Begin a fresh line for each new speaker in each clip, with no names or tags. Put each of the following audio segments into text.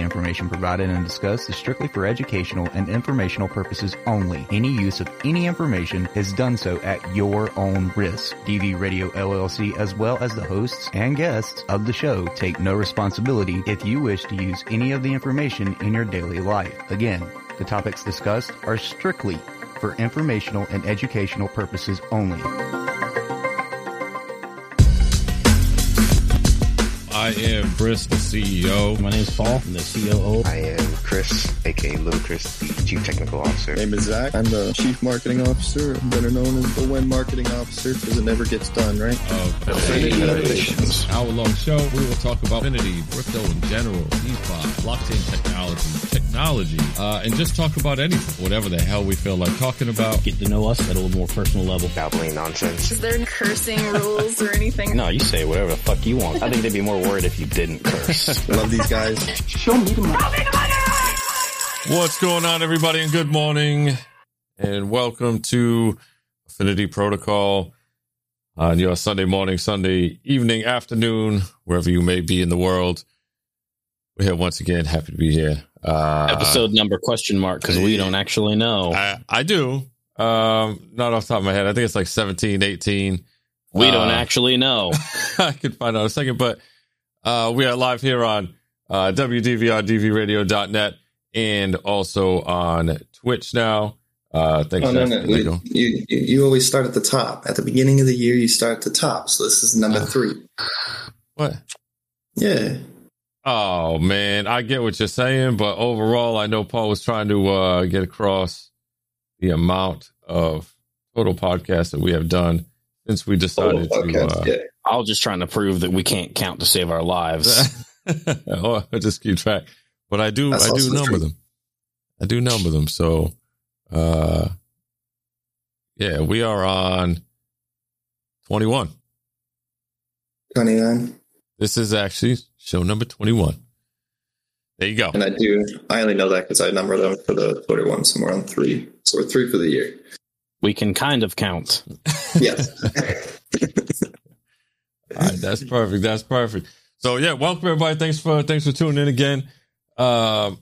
The information provided and discussed is strictly for educational and informational purposes only. Any use of any information is done so at your own risk. DV Radio LLC, as well as the hosts and guests of the show, take no responsibility if you wish to use any of the information in your daily life. Again, the topics discussed are strictly for informational and educational purposes only.
I am Chris, the CEO.
My name is Paul. I'm the COO.
I am Chris, aka Little Chris, the Chief Technical Officer.
My name is Zach. I'm the Chief Marketing Officer, better known as the When Marketing Officer, because it never gets done, right?
Of Affinity Innovations. Hour long show. We will talk about Affinity, crypto in general, DeFi, blockchain technology, technology, uh, and just talk about anything, whatever the hell we feel like talking about.
Get to know us at a little more personal level.
Babbling nonsense.
Is there cursing rules or anything?
No, you say whatever the fuck you want. I think they'd be more worried if you didn't curse.
Love these guys.
Show me the money.
What's going on, everybody, and good morning, and welcome to Affinity Protocol on your Sunday morning, Sunday evening, afternoon, wherever you may be in the world. We're here once again. Happy to be here. Uh,
Episode number question mark because we don't actually know.
I, I do. Um, not off the top of my head. I think it's like 17, 18.
we don't
uh,
actually know.
I could find out in a second, but uh, we are live here on uh, WDVRDVRadio.net and also on Twitch now. Uh, thanks,
Oh, no, no.
There you.
You, you, you always start at the top. At the beginning of the year, you start at the top. So this is number
Uh.
three.
What?
Yeah.
Oh man, I get what you're saying, but overall, I know Paul was trying to uh, get across the amount of total podcasts that we have done since we
Total
decided to.
podcast.
Uh,
yeah.
I was just trying to prove that we can't count to save our lives.
oh, I just keep track, but I do.
That's
I do
also
number
true.
them. I do number them. So, uh, yeah, we are on twenty-one.
29.
This is actually show number twenty-one. There you go.
And I do, I only know that because I number them for the Twitter one. So we're on three. So we're three for the year.
we can kind of count.
Yes.
All right, that's perfect. That's perfect. So yeah, welcome everybody. Thanks for thanks for tuning in again. Um,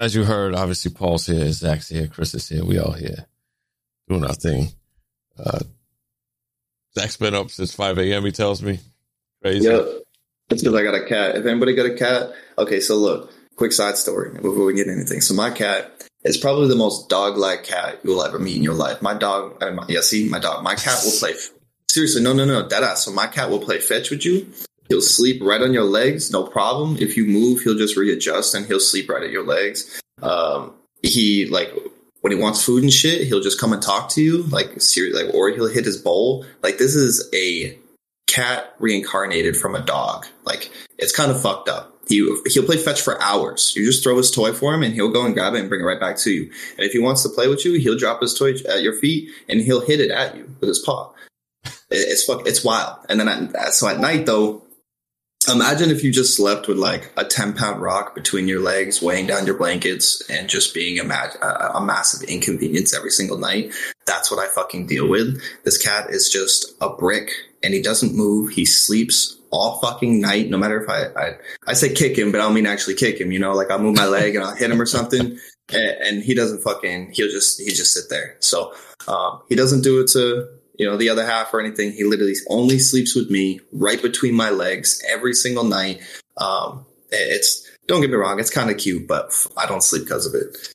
as you heard, obviously Paul's here, Zach's here, Chris is here. We all here doing our thing. Uh, Zach's been up since five a.m. He tells me crazy.
yep. It's because I got a cat. If anybody got a cat, okay, so look, quick side story before we get anything. So my cat is probably the most dog-like cat you will ever meet in your life. My dog, uh, my, yeah, see, my dog, my cat will play. Seriously, no, no, no, dead ass. So my cat will play fetch with you. He'll sleep right on your legs, no problem. If you move, he'll just readjust and he'll sleep right at your legs. Um, he like when he wants food and shit, he'll just come and talk to you, like seriously, like or he'll hit his bowl. Like this is a cat reincarnated from a dog. Like it's kind of fucked up. He he'll play fetch for hours. You just throw his toy for him, and he'll go and grab it and bring it right back to you. And if he wants to play with you, he'll drop his toy at your feet and he'll hit it at you with his paw. It- It's fuck. It's wild. And then at, so at night though, imagine if you just slept with like a ten pound rock between your legs, weighing down your blankets, and just being a, ma- a massive inconvenience every single night. That's what I fucking deal with. This cat is just a brick, and he doesn't move. He sleeps all fucking night. No matter if I I, I say kick him, but I don't mean actually kick him. You know, like I'll move my leg and I'll hit him or something, and, and he doesn't fucking. He'll just he just sit there. So um, he doesn't do it to you know the other half or anything. He literally only sleeps with me right between my legs every single night. Um, it's don't get me wrong, it's kind of cute, but I don't sleep because of it.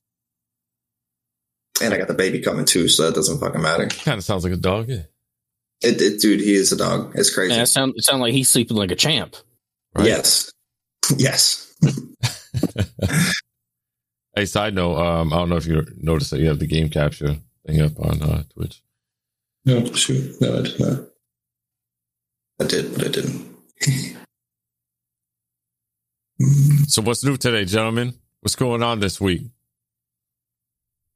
And I got the baby coming too, so that doesn't fucking matter.
Kind of sounds like a dog. Yeah.
It, it dude, he is a dog. It's crazy.
And it sound it sound like he's sleeping like a champ.
Right?
Yes, yes.
Hey, side note, um, I don't know if you noticed that you have the game capture thing up on uh, Twitch.
No, shoot, no, I did not. I did, but I didn't.
So what's new today, gentlemen? What's going on this week?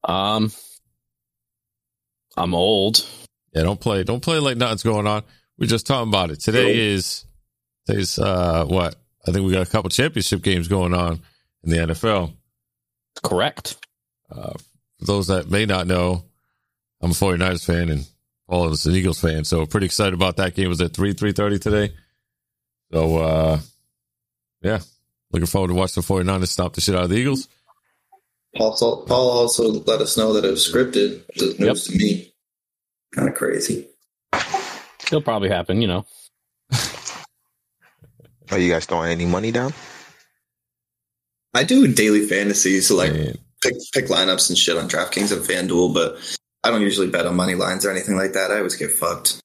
Um, I'm old.
Yeah, don't play. Don't play like nothing's going on. We're just talking about it. Today is today's uh what I think we got a couple championship games going on in the NFL.
Correct.
Uh, for those that may not know, I'm a 49ers fan and Paul is an Eagles fan, so pretty excited about that game. It was at 3, 3.30 today. So, uh, yeah, looking forward to watching the 49ers stop the shit out of the Eagles.
Paul, al- Paul also let us know that it was scripted. Which is news to me. Kind of crazy.
It'll probably happen, you know.
Are you guys throwing any money down?
I do daily fantasies, so like
Man,
pick pick lineups and shit on DraftKings and FanDuel, but I don't usually bet on money lines or anything like that. I always get fucked.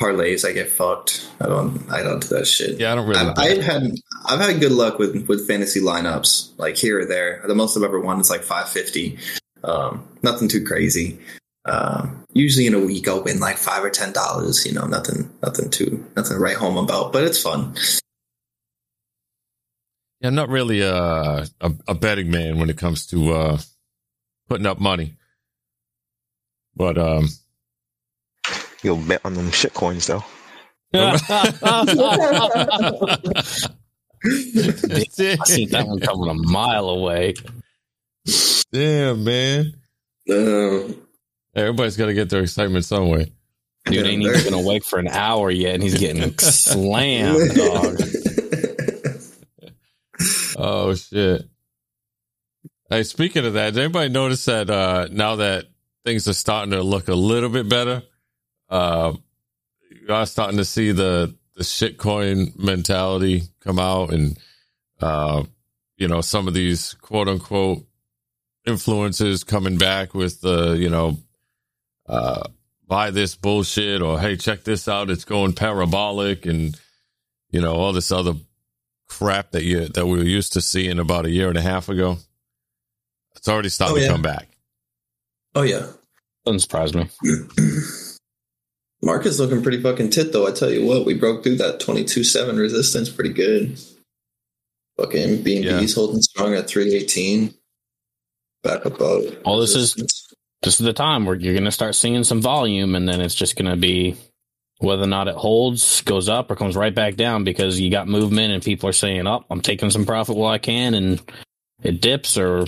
Parlays, I get fucked. I don't. I don't do that shit.
yeah, I don't really.
I've, I've had I've had good luck with with fantasy lineups, like here or there. The most I've ever won is like five fifty. Um, nothing too crazy. Um, usually in a week I'll win like five or ten dollars. You know, nothing nothing too nothing to write home about, but it's fun.
Yeah, I'm not really uh, a, a betting man when it comes to uh, putting up money. But um,
You'll bet on them shit coins though.
I see that one coming a mile away.
damn, man.
Um,
Everybody's got to get their excitement some way.
Dude ain't even been awake for an hour yet, and he's getting slammed, dog.
Oh shit! Hey, speaking of that, did anybody notice that uh, now that things are starting to look a little bit better, uh, you are starting to see the the shitcoin mentality come out, and uh, you know some of these quote unquote influences coming back with the you know uh, buy this bullshit or hey check this out, it's going parabolic, and you know all this other crap that you that we were used to seeing about a year and a half ago. It's already starting
Oh,
to come back.
oh yeah,
Doesn't surprise me.
Mark is looking pretty fucking tit though. I tell you what, we broke through that twenty two seven resistance pretty good. Fucking B and
Yeah.
B's holding strong at three eighteen. Back above.
All this is-
resistance.
This is the time where you're going to start seeing some volume, and then it's just going to be whether or not it holds, goes up, or comes right back down because you got movement and people are saying, "Oh, I'm taking some profit while I can," and it dips, or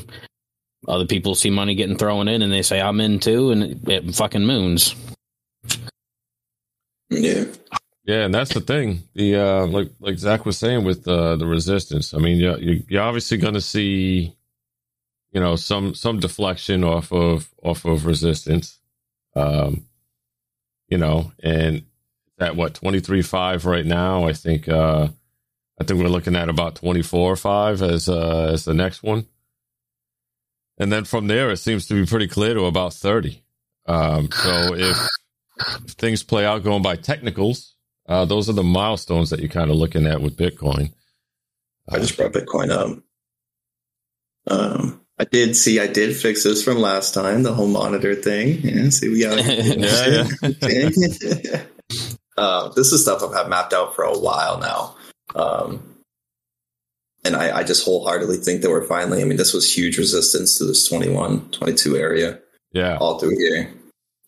other people see money getting thrown in and they say, "I'm in too," and it, it fucking moons.
Yeah.
Yeah, and that's the thing. The uh, like like Zach was saying with uh, the resistance. I mean, you're, you're obviously going to see, you know, some some deflection off of off of resistance. Um, you know, and at what twenty three five right now. I think uh, I think we're looking at about twenty four five as uh, as the next one, and then from there it seems to be pretty clear to about thirty. Um, so if, if things play out going by technicals. Uh, those are the milestones that you're kind of looking at with Bitcoin.
I just brought Bitcoin up. Um, I did see, I did fix this from last time, the whole monitor thing. Yeah, see, we got
Yeah,
uh, this is stuff I've had mapped out for a while now. Um, and I, I just wholeheartedly think that we're finally, I mean, this was huge resistance to this 21, 22 area
Yeah,
all through here.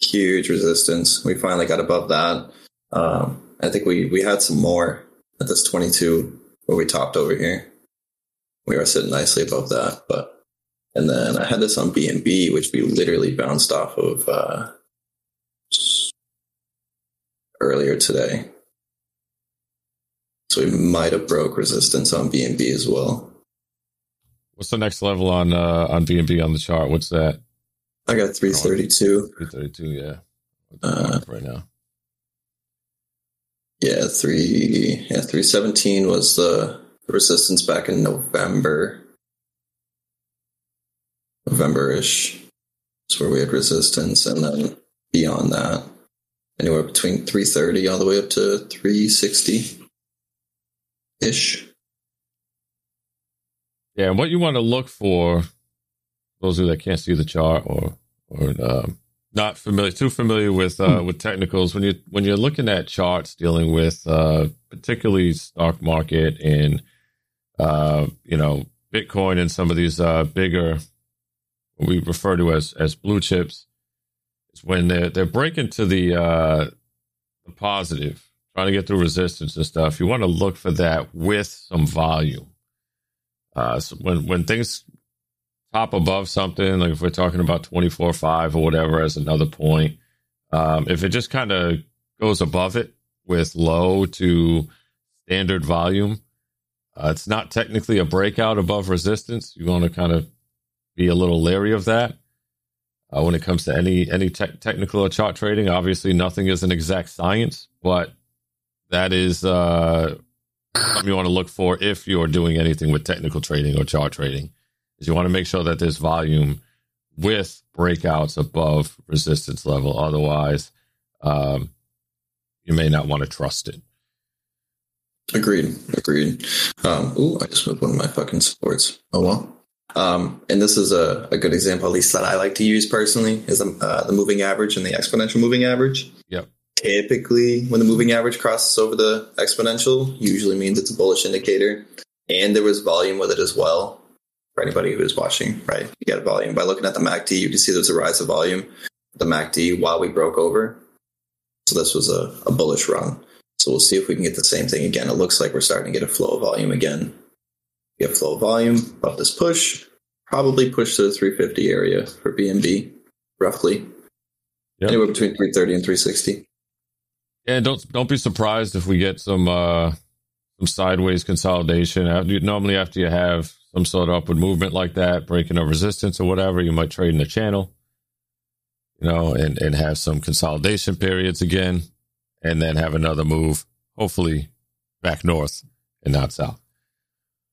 Huge resistance. We finally got above that. Um, I think we, we had some more at this 22 where we topped over here. We were sitting nicely above that, but and then I had this on BNB, which we literally bounced off of uh, earlier today. So we might have broke resistance on BNB as well.
what's the next level on uh, on BNB on the chart? What's that?
I got 332.
332. Yeah,
Uh,
right now.
Yeah, three yeah, three seventeen was the resistance back in November. November ish. That's where we had resistance, and then beyond that, anywhere between three thirty all the way up to three sixty ish.
Yeah, and what you want to look for, those of you that can't see the chart or or um, not familiar, too familiar with uh, with technicals, when you when you're looking at charts dealing with uh, particularly stock market and uh, you know Bitcoin and some of these uh, bigger, what we refer to as as blue chips, is when they're they're breaking to the uh, the positive, trying to get through resistance and stuff, you want to look for that with some volume. Uh, so when when things top above something, like if we're talking about twenty four five or whatever as another point, um, if it just kind of goes above it with low to standard volume, uh, it's not technically a breakout above resistance. You want to kind of be a little leery of that uh, when it comes to any any te- technical or chart trading. Obviously, nothing is an exact science, but that is uh, something you want to look for if you're doing anything with technical trading or chart trading. Is you want to make sure that there's volume with breakouts above resistance level. Otherwise, um, you may not want to trust it.
Agreed. Agreed. Um, ooh, I just moved one of my fucking supports. Oh well. Um, and this is a, a good example, at least that I like to use personally, is the, uh, the moving average and the exponential moving average.
Yep.
Typically, when the moving average crosses over the exponential, usually means it's a bullish indicator, and there was volume with it as well. For anybody who is watching, right? You get volume by looking at the MACD. You can see there's a rise of volume. The MACD while we broke over, so this was a, a bullish run. So we'll see if we can get the same thing again. It looks like we're starting to get a flow of volume again. Get flow of volume above this push, probably push to the 350 area for BNB, roughly.
Yep.
Anywhere between 330 and 360.
Yeah, don't don't be surprised if we get some uh some sideways consolidation. After- Normally, after you have some sort of upward movement like that, breaking a resistance or whatever, you might trade in the channel, you know, and and have some consolidation periods again, and then have another move, hopefully back north and not south.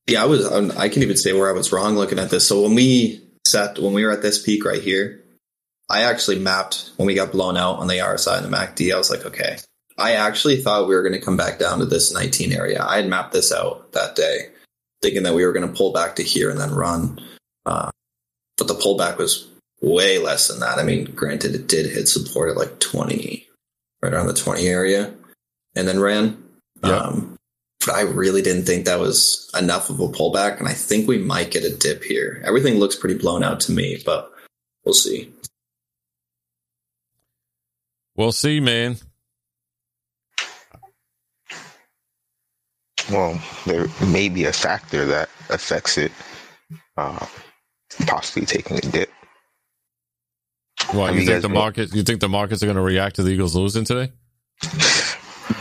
Yeah, I was. I can even say where I was wrong looking at this. So when we set, when we were at this peak right here, I actually mapped when we got blown out on the RSI and the MACD. I was like, okay. I actually thought we were going to come back down to this 19 area. I had mapped this out that day, thinking that we were going to pull back to here and then run. Uh, but the pullback was way less than that. I mean, granted, it did hit support at like 20, right around the 20 area, and then ran.
Yeah.
Um, I really didn't think that was enough of a pullback, and I think we might get a dip here. Everything looks pretty blown out to me, but we'll see.
We'll see, man.
Well, there may be a factor that affects it, uh, possibly taking a dip.
What
Have
you
you
think the market? You think the markets are going to react to the Eagles losing today?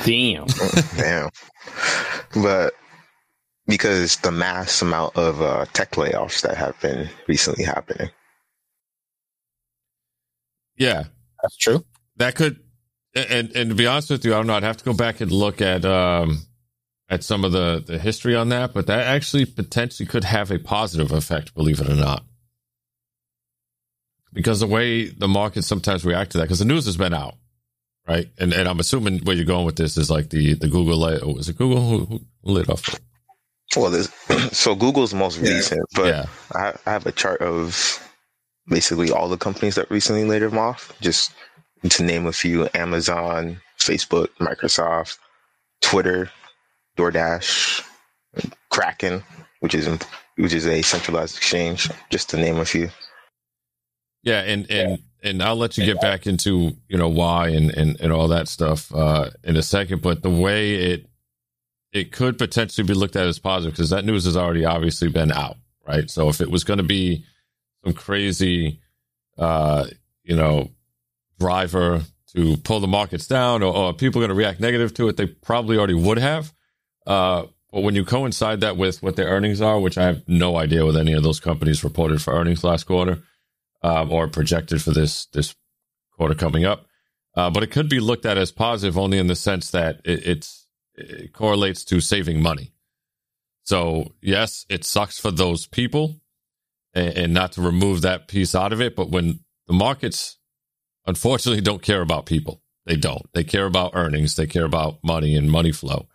Damn.
Damn. But because the mass amount of uh, tech layoffs that have been recently happening.
Yeah,
That's true.
that could and and to be honest with you, I don't know. I'd have to go back and look at um at some of the the history on that, but that actually potentially could have a positive effect, believe it or not. Because the way the markets sometimes react to that, because the news has been out, right? And and I'm assuming where you're going with this is like the the Google lay. Oh, is it Google who, who lit off?
Well, there's, so Google's most
Yeah.
recent, but
yeah,
I, I have a chart of basically all the companies that recently laid them off. Just to name a few: Amazon, Facebook, Microsoft, Twitter, DoorDash, Kraken, which is which is a centralized exchange. Just to name a few.
yeah, and and and I'll let you get back into you know why and and and all that stuff uh in a second. But the way it it could potentially be looked at as positive because that news has already obviously been out, right? So if it was going to be some crazy, uh, you know, driver to pull the markets down or, or people going to react negative to it, they probably already would have. Uh, but when you coincide that with what their earnings are, which I have no idea what any of those companies reported for earnings last quarter um, or projected for this this quarter coming up, uh, but it could be looked at as positive only in the sense that it, it correlates to saving money. So yes, it sucks for those people, and, and not to remove that piece out of it. But when the markets, unfortunately, don't care about people, they don't. They care about earnings. They care about money and money flow.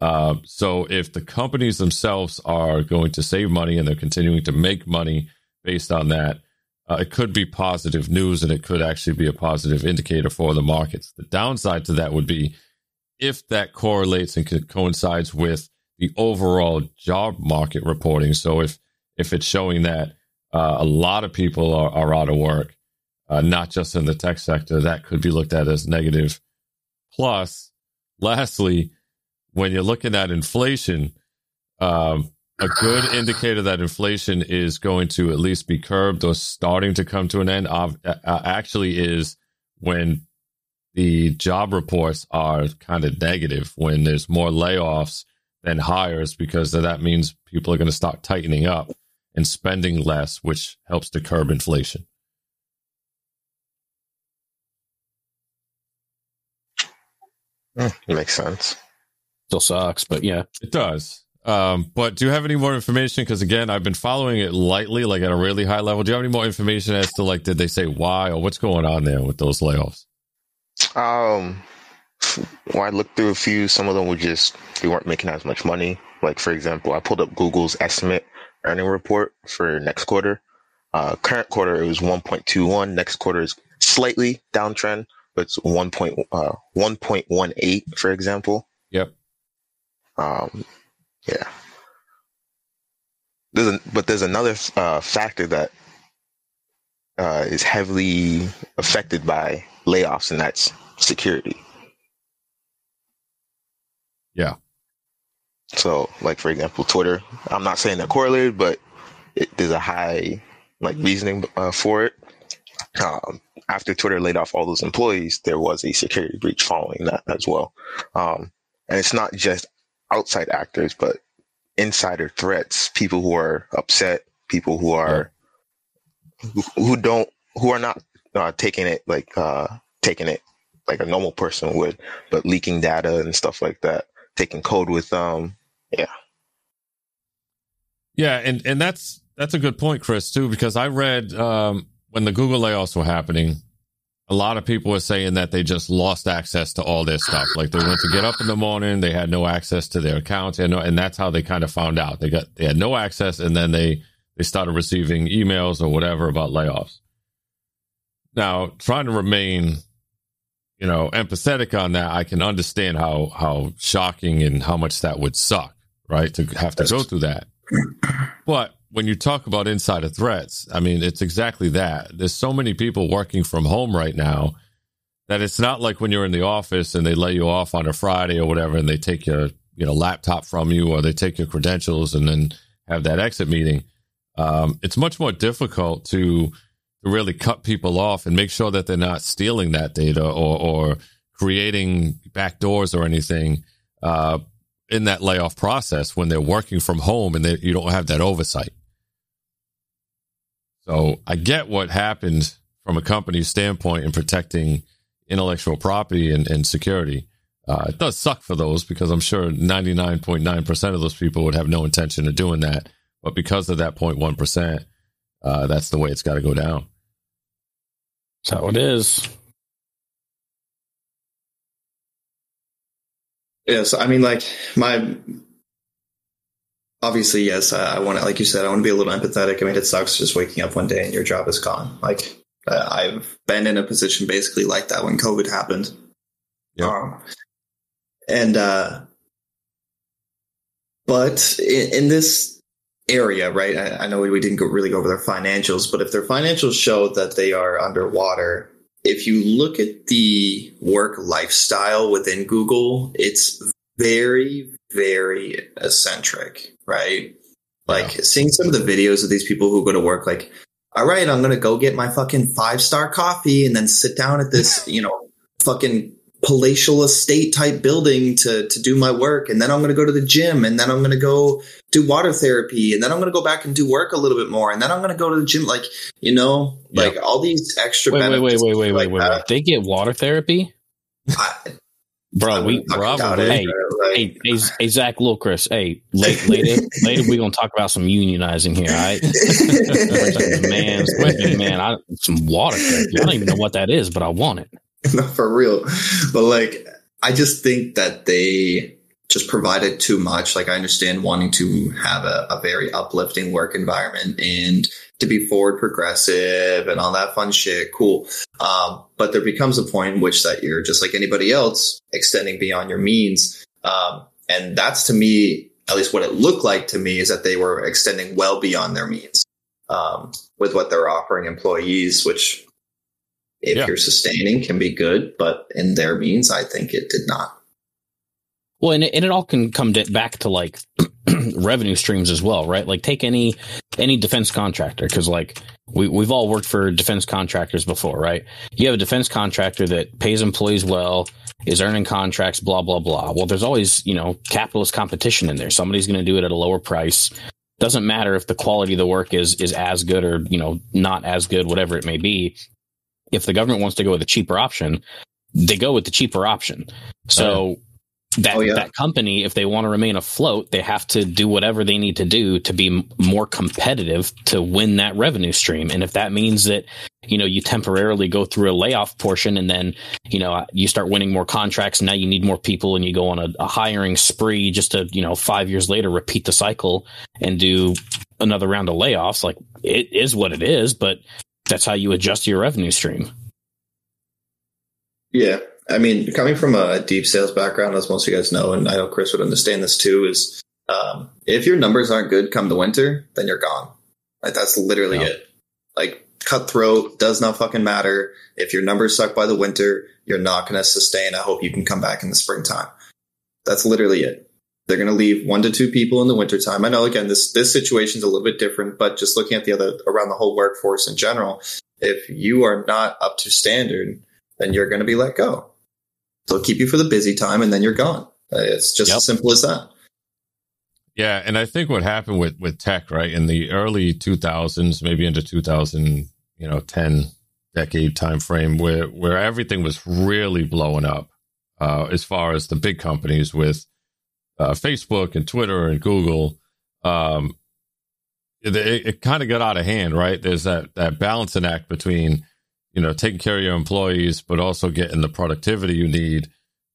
Uh, so if the companies themselves are going to save money and they're continuing to make money based on that, uh, it could be positive news and it could actually be a positive indicator for the markets. The downside to that would be if that correlates and co- coincides with the overall job market reporting. So if if it's showing that uh, a lot of people are, are out of work, uh, not just in the tech sector, that could be looked at as negative. Plus, lastly, when you're looking at inflation, um, a good indicator that inflation is going to at least be curbed or starting to come to an end uh, actually is when the job reports are kind of negative, when there's more layoffs than hires, because that means people are going to start tightening up and spending less, which helps to curb inflation.
Mm, makes sense.
Still sucks, but yeah.
It does. Um, but do you have any more information? Because again, I've been following it lightly, like at a really high level. Do you have any more information as to like, did they say why or what's going on there with those layoffs?
Um, when I looked through a few, some of them were just they weren't making as much money. Like for example, I pulled up Google's estimate earning report for next quarter. Uh, current quarter it was 1.21. Next quarter is slightly downtrend, but it's 1. Uh, 1.18 for example.
Yep.
Um, yeah. There's a, but there's another uh, factor that uh, is heavily affected by layoffs, and that's security.
Yeah.
So, like for example, Twitter. I'm not saying they're correlated, but it, there's a high like reasoning uh, for it. Um, after Twitter laid off all those employees, there was a security breach following that as well. Um, and it's not just outside actors, but insider threats, people who are upset, people who are who, who don't who are not uh, taking it like uh, taking it like a normal person would, but leaking data and stuff like that, taking code with um yeah.
Yeah, and and that's that's a good point, Chris, too, because I read um, when the Google layoffs were happening, a lot of people were saying that they just lost access to all their stuff. Like they went to get up in the morning, they had no access to their accounts, and and that's how they kind of found out. They got they had no access, and then they they started receiving emails or whatever about layoffs. Now, trying to remain, you know, empathetic on that, I can understand how how shocking and how much that would suck, right? To have to go through that. But when you talk about insider threats, I mean, it's exactly that. There's so many people working from home right now that it's not like when you're in the office and they lay you off on a Friday or whatever and they take your, you know, laptop from you or they take your credentials and then have that exit meeting. Um, it's much more difficult to, to really cut people off and make sure that they're not stealing that data or, or creating backdoors or anything. Uh, in that layoff process when they're working from home and they, you don't have that oversight. So I get what happened from a company's standpoint in protecting intellectual property and, and security. Uh, it does suck for those because I'm sure 99.9% of those people would have no intention of doing that. But because of that 0.1%, uh, that's the way it's got to go down.
That's how it is.
Yes, I mean, like my obviously, yes, I, I want to, like you said, I want to be a little empathetic. I mean, it sucks just waking up one day and your job is gone. Like uh, I've been in a position basically like that when COVID happened.
Yeah.
Um, and uh, but in, in this area, right? I, I know we, we didn't go, really go over their financials, but if their financials show that they are underwater if you look at the work lifestyle within Google, it's very, very eccentric, right? Like yeah. seeing some of the videos of these people who go to work, like, all right, I'm going to go get my fucking five star coffee and then sit down at this, you know, fucking palatial estate type building to to do my work and then I'm going to go to the gym and then I'm going to go do water therapy and then I'm going to go back and do work a little bit more and then I'm going to go to the gym like you know like all these extra
wait wait wait wait wait like wait, wait, wait they get water therapy
I,
Bro, we
probably
hey, like, hey, hey, hey, Zach, little Chris, hey, later, later, later, we're gonna talk about some unionizing here, all right? man, man, I, some water. I don't even know what that is, but I want it.
no, for real. But like, I just think that they just provided too much. Like, I understand wanting to have a, a very uplifting work environment and to be forward progressive and all that fun shit. Cool. Um, but there becomes a point in which that you're just like anybody else extending beyond your means. Um, and that's to me, at least what it looked like to me is that they were extending well beyond their means, um, with what they're offering employees, which if yeah. you're sustaining can be good, but in their means, I think it did not.
Well, and it, and it all can come to, back to like revenue streams as well, right? Like take any any defense contractor because like we we've all worked for defense contractors before, right? You have a defense contractor that pays employees well, is earning contracts, blah blah blah. Well, there's always you know capitalist competition in there. Somebody's going to do it at a lower price. Doesn't matter if the quality of the work is is as good or you know not as good, whatever it may be. If the government wants to go with a cheaper option, they go with the cheaper option. So that
Oh, yeah.
that company, if they want to remain afloat, they have to do whatever they need to do to be m- more competitive to win that revenue stream. And if that means that you know you temporarily go through a layoff portion and then you know uh, you start winning more contracts, now you need more people, and you go on a, a hiring spree just to you know five years later repeat the cycle and do another round of layoffs. Like it is what it is, but that's how you adjust your revenue stream.
Yeah. I mean, coming from a deep sales background, as most of you guys know, and I know Chris would understand this too, is um, if your numbers aren't good come the winter, then you're gone. Like that's literally it. Like cutthroat does not fucking matter. If your numbers suck by the winter, you're not going to sustain. I hope you can come back in the springtime. That's literally it. They're going to leave one to two people in the wintertime. I know again, this, this situation's a little bit different, but just looking at the other around the whole workforce in general, if you are not up to standard, then you're going to be let go. They'll keep you for the busy time and then you're gone. Uh, It's just
Yep.
as simple as that.
Yeah, and I think what happened with with tech, right, in the early 2000s, maybe into 2000, you know, 10 decade time frame where where everything was really blowing up uh as far as the big companies with uh Facebook and Twitter and Google um it, it, it kind of got out of hand, right? There's that that balancing act between you know taking care of your employees but also getting the productivity you need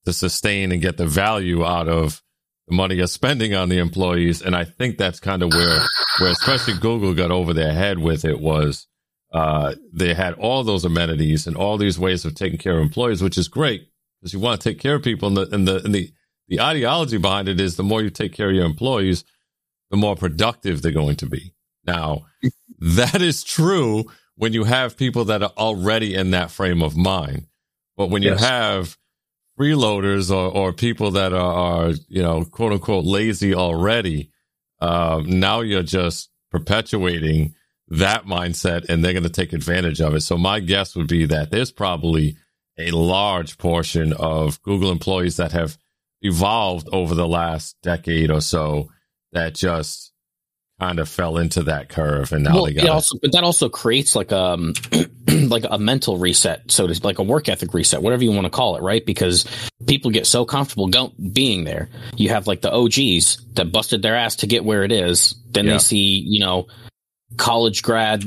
to sustain and get the value out of the money you're spending on the employees. And I think that's kind of where, where especially Google got over their head with it was, uh, they had all those amenities and all these ways of taking care of employees, which is great because you want to take care of people. And the, and the, and the, the ideology behind it is the more you take care of your employees, the more productive they're going to be. Now, that is true when you have people that are already in that frame of mind. But when you have freeloaders or, or people that are, are, you know, quote unquote lazy already, um, now you're just perpetuating that mindset and they're going to take advantage of it. So my guess would be that there's probably a large portion of Google employees that have evolved over the last decade or so that just kind of fell into that curve and now
well,
they
it
got
also, but that also creates like um like a mental reset, so to like a work ethic reset, whatever you want to call it, right? Because people get so comfortable go- being there. You have like the OGs that busted their ass to get where it is. Then
Yeah.
they see you know college grad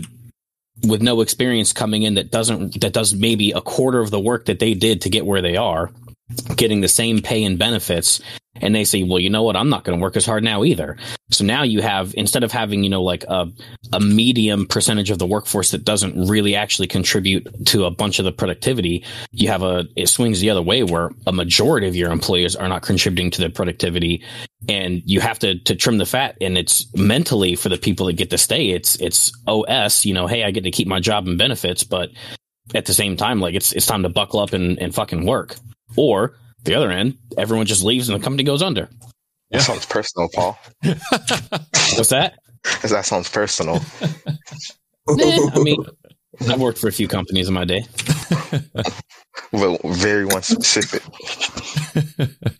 with no experience coming in that doesn't that does maybe a quarter of the work that they did to get where they are getting the same pay and benefits and they say well you know what? I'm not going to work as hard now either. So now you have instead of having you know like a, a medium percentage of the workforce that doesn't really actually contribute to a bunch of the productivity you have a it swings the other way where a majority of your employees are not contributing to the productivity and you have to to trim the fat and it's mentally for the people that get to stay it's it's os you know hey i get to keep my job and benefits but at the same time like it's it's time to buckle up and, and fucking work or the other end everyone just leaves and the company goes under
That sounds personal, Paul.
what's that
'Cause That sounds personal.
Nah, i mean i've worked for a few companies in my day
Well, very one specific.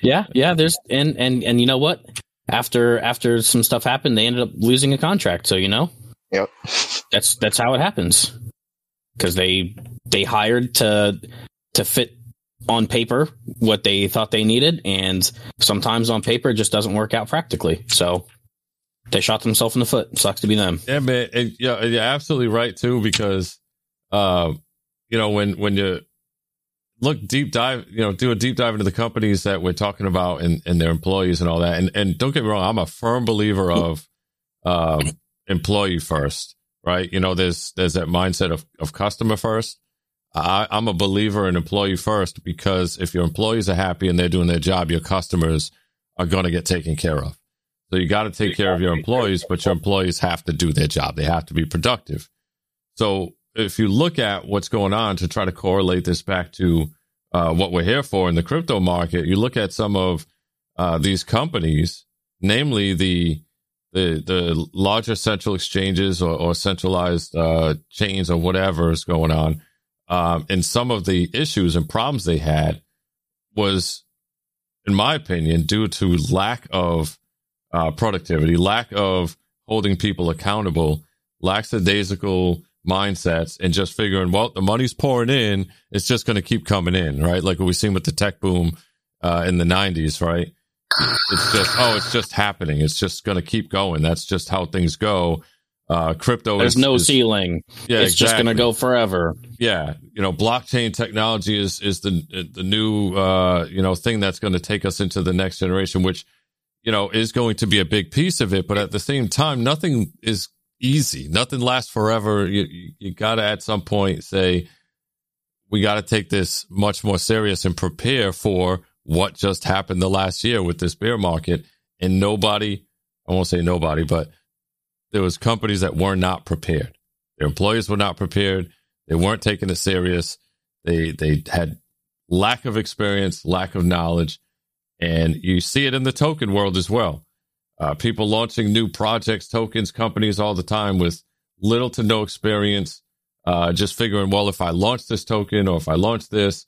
yeah yeah there's and and and you know what after after some stuff happened they ended up losing a contract so you know
Yep.
that's that's how it happens because they they hired to to fit on paper what they thought they needed and sometimes on paper it just doesn't work out practically so they shot themselves in the foot sucks to be them
Yeah, man. And, yeah, you're absolutely right too, because, uh, you know, when, when you look deep dive, you know, do a deep dive into the companies that we're talking about and, and their employees and all that. And, and don't get me wrong, I'm a firm believer of, um, employee first, right? You know, there's, there's that mindset of, of customer first. I, I'm a believer in employee first because if your employees are happy and they're doing their job, your customers are going to get taken care of. So you got to take care of your employees, but your employees have to do their job. They have to be productive. So if you look at what's going on to try to correlate this back to uh, what we're here for in the crypto market, you look at some of uh, these companies, namely the the the larger central exchanges or, or centralized uh, chains or whatever is going on, um, and some of the issues and problems they had was, in my opinion, due to lack of uh, productivity, lack of holding people accountable, lackadaisical mindsets, and just figuring, well, the money's pouring in, it's just going to keep coming in, right? Like what we've seen with the tech boom uh, in the '90s, right? It's just, oh, it's just happening. It's just going to keep going. That's just how things go. Uh, crypto
There's
is,
no
is-
ceiling.
Yeah,
it's just going to go forever.
yeah you know blockchain technology is is the the new uh you know thing that's going to take us into the next generation which you know is going to be a big piece of it. But at the same time nothing is easy. Nothing lasts forever. You you, you got to at some point say we got to take this much more serious and prepare for what just happened the last year with this bear market. And nobody i won't say nobody but there was companies that were not prepared their employees were not prepared they weren't taking it serious. They they had lack of experience, lack of knowledge, and you see it in the token world as well. Uh, people launching new projects, tokens, companies all the time with little to no experience, uh, just figuring, well, if I launch this token or if I launch this,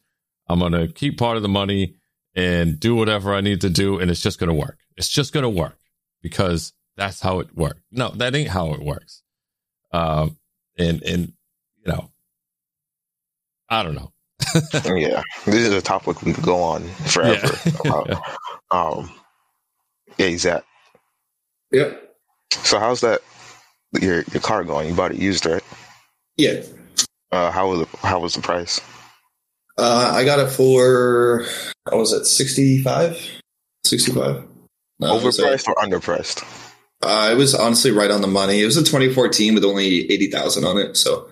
I'm going to keep part of the money and do whatever I need to do, and it's just going to work. It's just going to work because that's how it works. No, that ain't how it works. Um, and and you know, I don't know.
yeah, this is a topic we could go on forever.
Yeah.
about. um, yeah, exact.
Yep.
So how's that? Your your car going? You bought it used, right?
Yeah.
Uh, how was it, how was the price?
Uh, I got it for, what was it, 65? 65? No, it
Overpriced or underpriced?
Uh, it was honestly right on the money. It was a 2014 with only 80,000 on it, so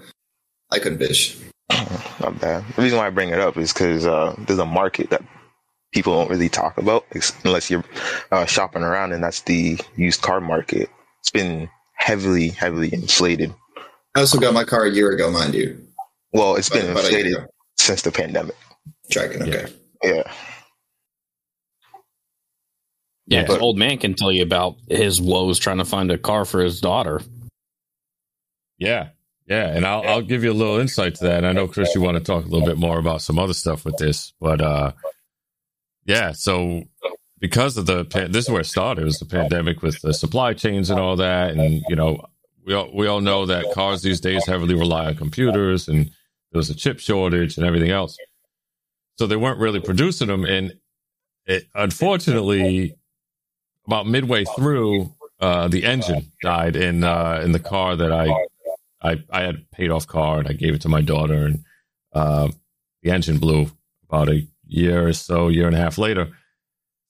I couldn't bitch.
Not bad. The reason why I bring it up is because uh, there's a market that people don't really talk about unless you're uh, shopping around, and that's the used car market. It's been heavily, heavily inflated.
I also got my car a year ago, mind you.
Well, it's been
About- year
inflated since the pandemic.
Tracking, okay.
Yeah.
Yeah, 'cause
But-
old man can tell you about his woes trying to find a car for his daughter.
Yeah. Yeah. And I'll, I'll give you a little insight to that. And I know, Chris, you want to talk a little bit more about some other stuff with this, but, uh, yeah. So because of the, this is where it started. It was the pandemic with the supply chains and all that. And, you know, we all, we all know that cars these days heavily rely on computers and there was a chip shortage and everything else. So they weren't really producing them. And it, unfortunately, about midway through, uh, the engine died in, uh, in the car that I, I, I had paid off car and I gave it to my daughter and, uh, the engine blew about a year or so, year and a half later.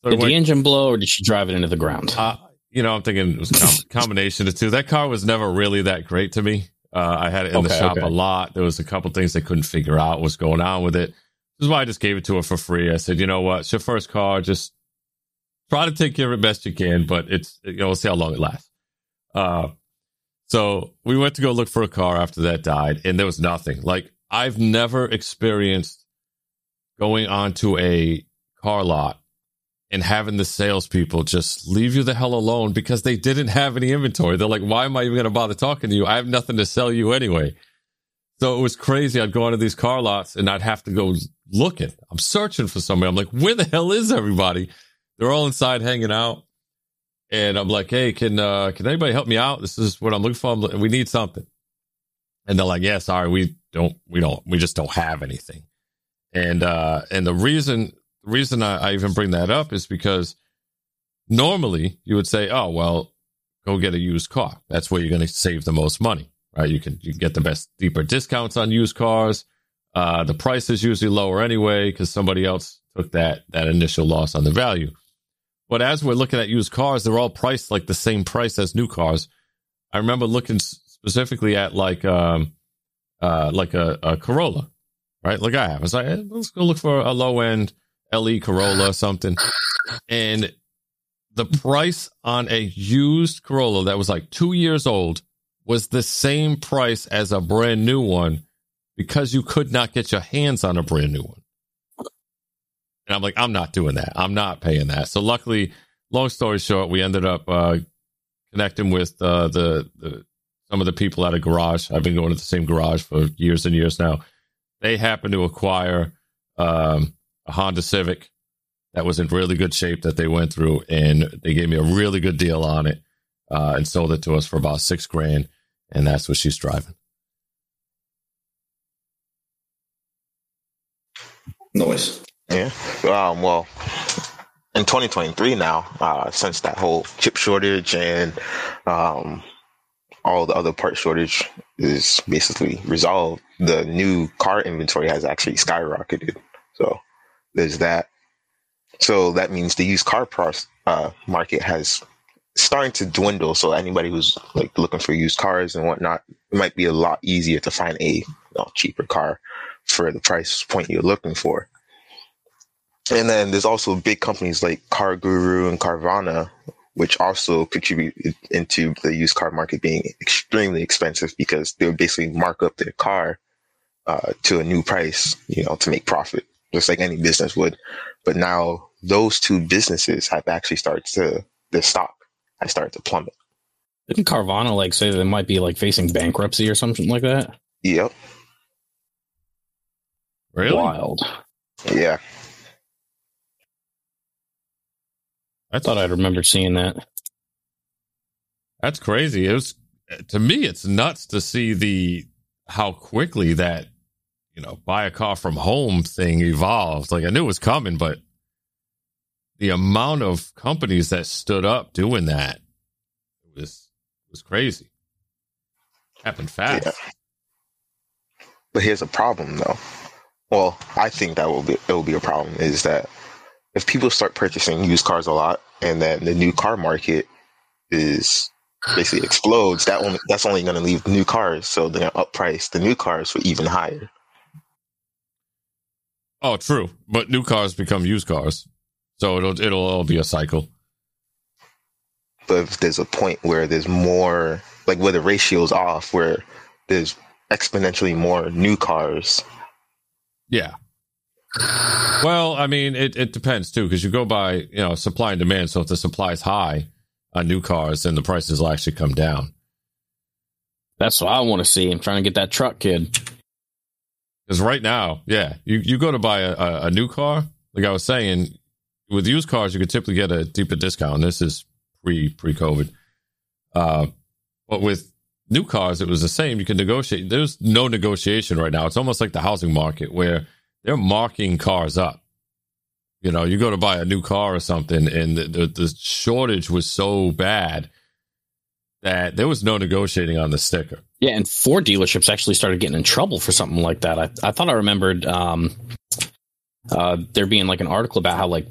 So
Did
went-
the engine blow or did she drive it into the ground?
uh, you know, I'm thinking it was a com- combination of two. That car was never really that great to me. Uh, I had it in the shop
okay.
a lot. There was a couple things they couldn't figure out what's going on with it. This is why I just gave it to her for free. I said, you know what, it's your first car. Just try to take care of it best you can, but it's you know, we'll see how long it lasts. Uh, so we went to go look for a car after that died, and there was nothing. Like I've never experienced going onto a car lot and having the salespeople just leave you the hell alone because they didn't have any inventory. They're like, why am I even going to bother talking to you? I have nothing to sell you anyway. So it was crazy. I'd go onto these car lots and I'd have to go looking. I'm searching for somebody. I'm like, where the hell is everybody? They're all inside hanging out. And I'm like, hey, can uh, can anybody help me out? This is what I'm looking for. I'm, li- we need something. And they're like, yeah, sorry, we don't, we don't, we just don't have anything. And uh, and the reason the reason I, I even bring that up is because normally you would say, oh, well, go get a used car. That's where you're going to save the most money, right? You can, you can get the best, deeper discounts on used cars. Uh, the price is usually lower anyway because somebody else took that, that initial loss on the value. But as we're looking at used cars, they're all priced like the same price as new cars. I remember looking specifically at like, um, uh, like a, a Corolla, right? Like I have. I was like, eh, let's go look for a low end LE Corolla or something. And the price on a used Corolla that was like two years old was the same price as a brand new one because you could not get your hands on a brand new one. And I'm like, I'm not doing that. I'm not paying that. So luckily, long story short, we ended up uh, connecting with uh, the, the some of the people at a garage. I've been going to the same garage for years and years now. They happened to acquire um, a Honda Civic that was in really good shape that they went through, and they gave me a really good deal on it uh, and sold it to us for about six grand, and that's what she's driving.
Noise.
Yeah. Um, well, in 2023 now, uh, since that whole chip shortage and um, all the other part shortage is basically resolved, the new car inventory has actually skyrocketed. So there's that. So that means the used car uh, market has starting to dwindle. So anybody who's like looking for used cars and whatnot, it might be a lot easier to find a you know, cheaper car for the price point you're looking for. And then there's also big companies like CarGuru and Carvana, which also contribute into the used car market being extremely expensive because they would basically mark up their car uh, to a new price, you know, to make profit, just like any business would. But now those two businesses have actually started to their stock has started to plummet.
Didn't Carvana like say they might be like facing bankruptcy or something like that?
Yep.
Really?
Wild.
Yeah.
I thought I'd remember seeing that.
That's crazy. It was to me, it's nuts to see the how quickly that you know buy a car from home thing evolved. Like I knew it was coming, but the amount of companies that stood up doing that was was crazy. Happened fast.
Yeah. But here's a problem, though. Well, I think that will be it will be a problem. Is that if people start purchasing used cars a lot, and then the new car market is basically explodes, that only that's only going to leave new cars, so they're going to up price the new cars for even higher.
Oh, true. But new cars become used cars, so it'll it'll all be a cycle.
But if there's a point where there's more, like where the ratio's off, where there's exponentially more new cars.
Yeah. Well, I mean, it, it depends too, because you go by, you know, supply and demand. So if the supply is high on new cars, then the prices will actually come down.
That's what I want to see. I'm trying to get that truck, kid.
Because right now, yeah, you, you go to buy a, a, a new car, like I was saying, with used cars, you could typically get a deeper discount. This is pre pre COVID. Uh, but with new cars, it was the same. You can negotiate. There's no negotiation right now. It's almost like the housing market where they're marking cars up. You know, you go to buy a new car or something, and the, the, the shortage was so bad that there was no negotiating on the sticker.
Yeah, and Ford dealerships actually started getting in trouble for something like that. I, I thought I remembered um, uh, there being like an article about how like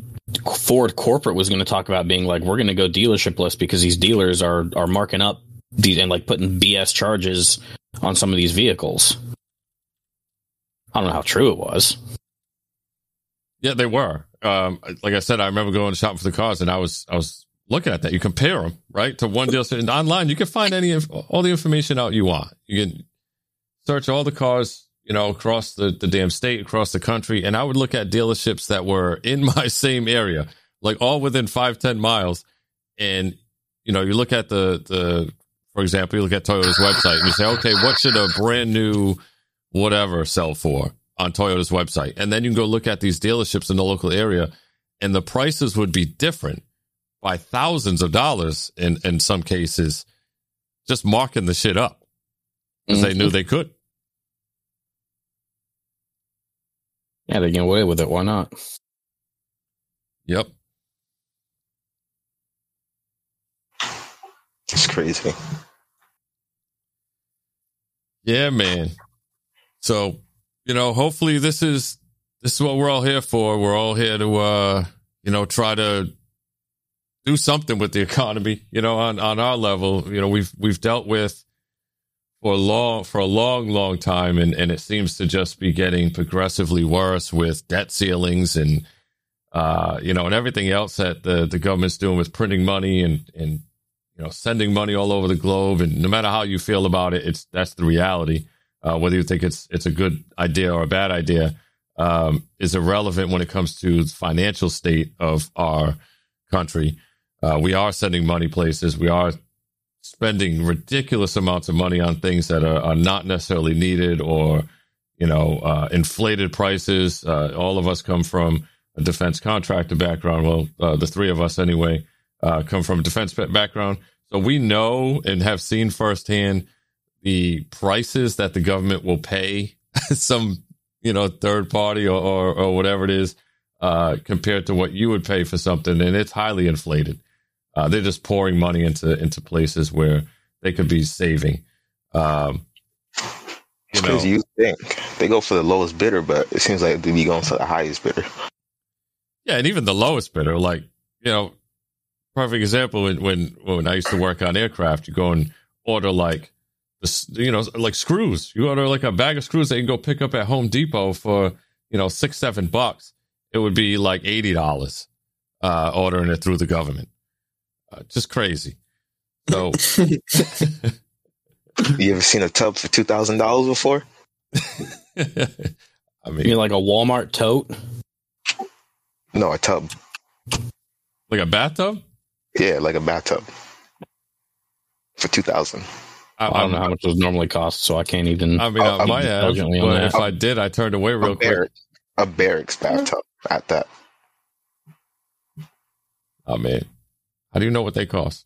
Ford corporate was going to talk about being like we're going to go dealership because these dealers are are marking up these and like putting BS charges on some of these vehicles. I don't know how true it was.
Yeah, they were. Um, like I said, I remember going shopping for the cars, and I was I was looking at that. You compare them right to one deal and online. You can find any all the information out you want. You can search all the cars, you know, across the the damn state, across the country, and I would look at dealerships that were in my same area, like all within five ten miles, and you know, you look at the the for example, you look at Toyota's website and you say, okay, what should a brand new whatever sell for on Toyota's website? And then you can go look at these dealerships in the local area and the prices would be different by thousands of dollars in, in some cases, just marking the shit up because mm-hmm. they knew they could.
Yeah, they get away with it. Why not?
Yep.
It's crazy.
Yeah, man. So, you know, hopefully this is this is what we're all here for. We're all here to uh, you know, try to do something with the economy, you know, on on our level. You know, we've we've dealt with for a long for a long, long time and, and it seems to just be getting progressively worse with debt ceilings and uh, you know, and everything else that the, the government's doing with printing money and, and you know, sending money all over the globe. And no matter how you feel about it, it's that's the reality uh, whether you think it's it's a good idea or a bad idea. um, is irrelevant when it comes to the financial state of our country. Uh, we are sending money places. We are spending ridiculous amounts of money on things that are, are not necessarily needed or, you know, uh, inflated prices. Uh, all of us come from a defense contractor background. Well, uh, the three of us anyway uh, come from a defense background. So we know and have seen firsthand the prices that the government will pay some, you know, third party or, or, or whatever it is uh, compared to what you would pay for something. And it's highly inflated. Uh, they're just pouring money into into places where they could be saving. Um,
you know, you think they go for the lowest bidder, but it seems like they be going for the highest bidder.
Yeah, and even the lowest bidder, like you know, perfect example when when when I used to work on aircraft, you go and order like you know like screws. You order like a bag of screws that you can go pick up at Home Depot for you know six seven bucks. It would be like eighty dollars uh, ordering it through the government. Uh, just crazy. So,
you ever seen a tub for two thousand dollars before?
I mean, you mean like a Walmart tote?
No, a tub.
Like a bathtub?
Yeah, like a bathtub for two thousand.
I, I, don't know how much those normally cost, so I can't even.
I mean, I might have, but if I did, I turned away real
a
quick.
Barracks, a barracks bathtub at that.
Oh man, how do you know what they cost?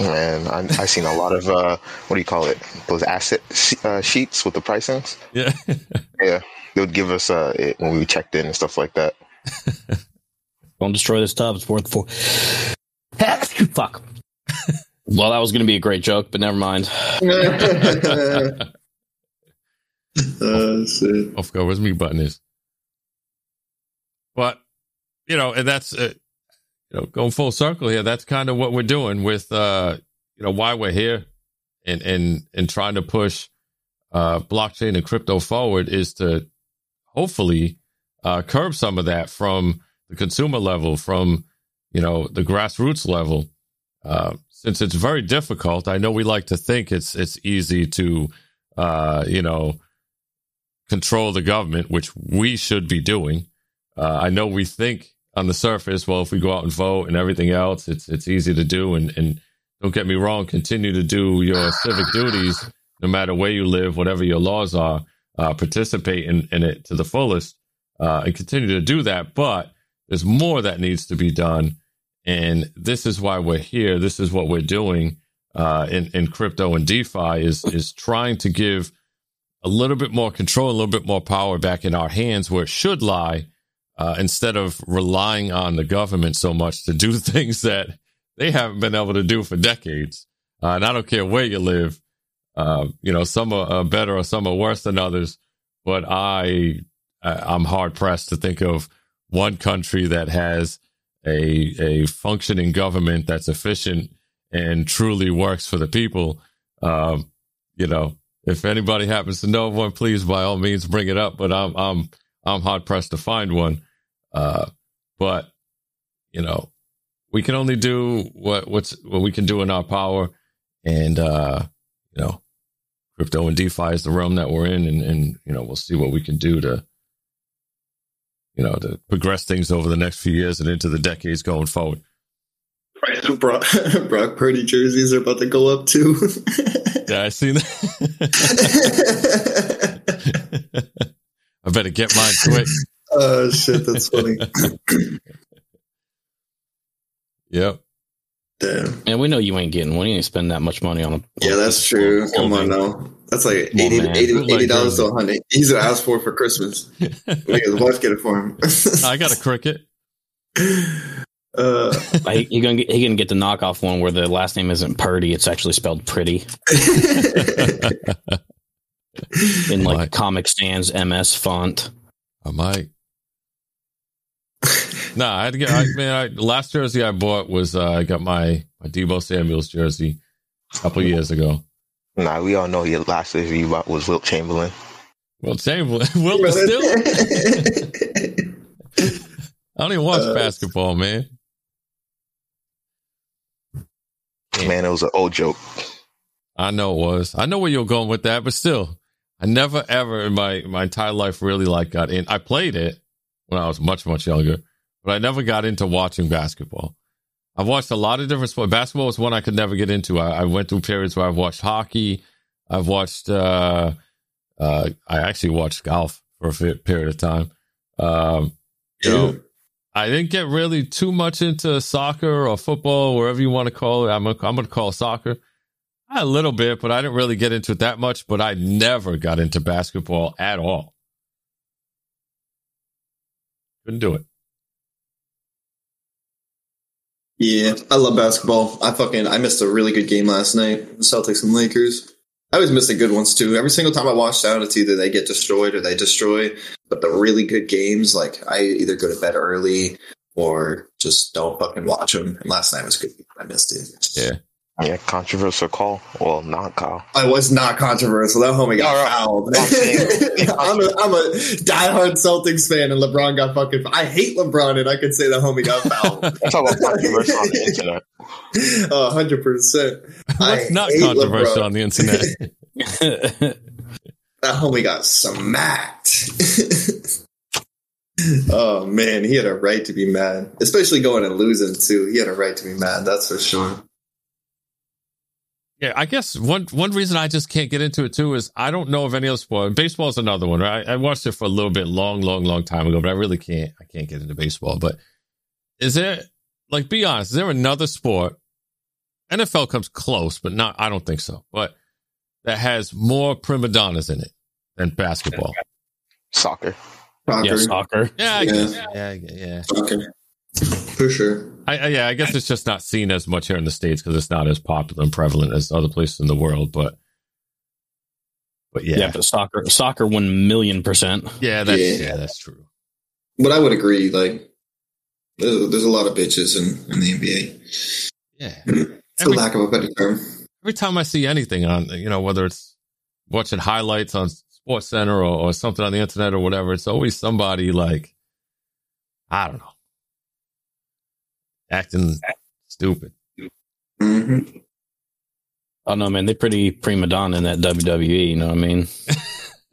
Man, I, I seen a lot of uh, what do you call it? Those asset uh, sheets with the pricings.
Yeah,
yeah. They would give us uh, it when we checked in and stuff like that.
Don't destroy this tub. It's worth four. Fuck. Well, that was going to be a great joke, but never mind.
uh, shit.
I forgot where's mute button is. But you know, and that's uh, you know going full circle here. That's kind of what we're doing with uh, you know why we're here, and and and trying to push uh, blockchain and crypto forward is to hopefully uh, curb some of that from the consumer level, from you know the grassroots level. Uh, since it's very difficult, I know we like to think it's it's easy to uh, you know control the government, which we should be doing. Uh, I know we think on the surface, well, if we go out and vote and everything else, it's it's easy to do. And and don't get me wrong, continue to do your civic duties, no matter where you live, whatever your laws are. Uh, participate in, in it to the fullest uh, and continue to do that. But there's more that needs to be done. And this is why we're here. This is what we're doing uh, in, in crypto and DeFi is, is trying to give a little bit more control, a little bit more power back in our hands where it should lie uh, instead of relying on the government so much to do things that they haven't been able to do for decades. Uh, and I don't care where you live. Uh, you know, some are better or some are worse than others, but I, I'm hard pressed to think of one country that has a a functioning government that's efficient and truly works for the people. Um, you know, if anybody happens to know one, please by all means bring it up. But I'm I'm I'm hard pressed to find one. Uh, but you know, we can only do what what's what we can do in our power, and uh, you know, crypto and DeFi is the realm that we're in, and and you know, we'll see what we can do to you know, to progress things over the next few years and into the decades going forward.
Right. Brock, Brock Purdy jerseys are about to go up too.
yeah, I seen that. I better get mine quick.
Oh shit, that's funny.
yep.
Damn.
And we know you ain't getting one. You ain't spend that much money on a.
Yeah, that's true. Come on now. That's like 80 dollars to a hundred. He's gonna ask for it for Christmas. Make his wife get it for him.
I got a cricket.
Uh,
he, he gonna get, he gonna get the knockoff one where the last name isn't Purdy; it's actually spelled pretty. In like
Might.
Comic Sans MS font.
I might. nah, I had to get. I, man, I, last jersey I bought was uh, I got my my Deebo Samuel's jersey a couple years ago.
Nah, we all know your last jersey you bought was Wilt Chamberlain.
Well, Chamberlain, Wilt is still. I don't even watch
Uh,
basketball, man.
Man, it was an old joke.
I know it was. I know where you're going with that, but still, I never ever in my my entire life really like got in. I played it when I was much much younger, but I never got into watching basketball. I've watched a lot of different sports. Basketball was one I could never get into. I, I went through periods where I've watched hockey. I've watched. uh uh I actually watched golf for a period of time. Um, you know, I didn't get really too much into soccer or football, wherever you want to call it. I'm, a, I'm going to call it soccer. A little bit, but I didn't really get into it that much. But I never got into basketball at all. Couldn't do it.
Yeah, I love basketball. I fucking I missed a really good game last night. The Celtics and Lakers. I always miss the good ones too. Every single time I watch out, it's either they get destroyed or they destroy. But the really good games, like I either go to bed early or just don't fucking watch them. And last night was good. I missed it.
Yeah.
Yeah, controversial call. Well, not call.
Oh, I was not controversial. That homie got right. fouled. I'm, a, I'm a diehard Celtics fan, and LeBron got fucking. I hate LeBron, and I could say the homie got fouled.
I'm talking about controversial on the internet.
hundred percent.
What's not controversial LeBron. on the internet?
that homie got smacked. oh man, he had a right to be mad, especially going and losing too. He had a right to be mad. That's for sure.
Yeah, I guess one one reason I just can't get into it too is I don't know of any other sport. Baseball is another one. Right? I watched it for a little bit, long, long, long time ago, but I really can't. I can't get into baseball. But is there like be honest? Is there another sport? NFL comes close, but not. I don't think so. But that has more prima donnas in it than basketball.
Soccer.
Soccer. Yeah, soccer.
Yeah, yeah, yeah, yeah.
Soccer. For sure.
I, I, yeah, I guess it's just not seen as much here in the states because it's not as popular and prevalent as other places in the world. But, but yeah,
yeah, but soccer, soccer, one million percent.
Yeah, that's yeah. yeah, that's true.
But I would agree. Like, there's, there's a lot of bitches in, in the NBA.
Yeah,
for lack of a better term.
Every time I see anything on, you know, whether it's watching highlights on Sports Center or, or something on the internet or whatever, it's always somebody like, I don't know acting stupid.
Mm-hmm.
Oh no, man, they're pretty prima donna in that WWE. You know what I mean?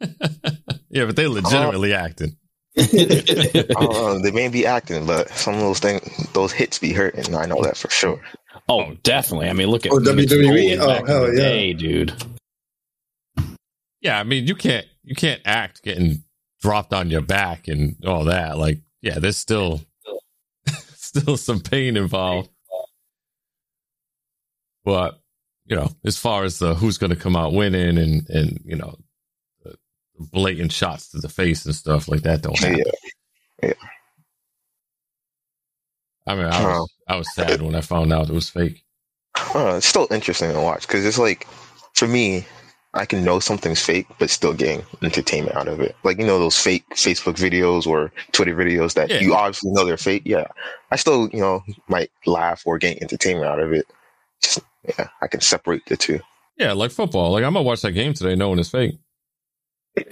yeah, but they legitimately uh, acting.
uh, they may be acting, but some of those things, those hits be hurting. I know that for sure.
Oh, definitely. I mean, look at
oh, WWE. Oh, hell yeah,
day, dude.
Yeah, I mean, you can't you can't act getting dropped on your back and all that. Like, yeah, there's still still some pain involved. But you know, as far as the who's going to come out winning and and you know, the blatant shots to the face and stuff like that don't happen.
Yeah. yeah.
I mean, I was, I was sad when I found out it was fake.
Uh, it's still interesting to watch because it's like, for me, I can know something's fake, but still getting entertainment out of it. Like, you know, those fake Facebook videos or Twitter videos that yeah. you obviously know they're fake. Yeah. I still, you know, might laugh or gain entertainment out of it. Just, yeah, I can separate the two.
Yeah, like football. Like, I'm going to watch that game today knowing it's fake.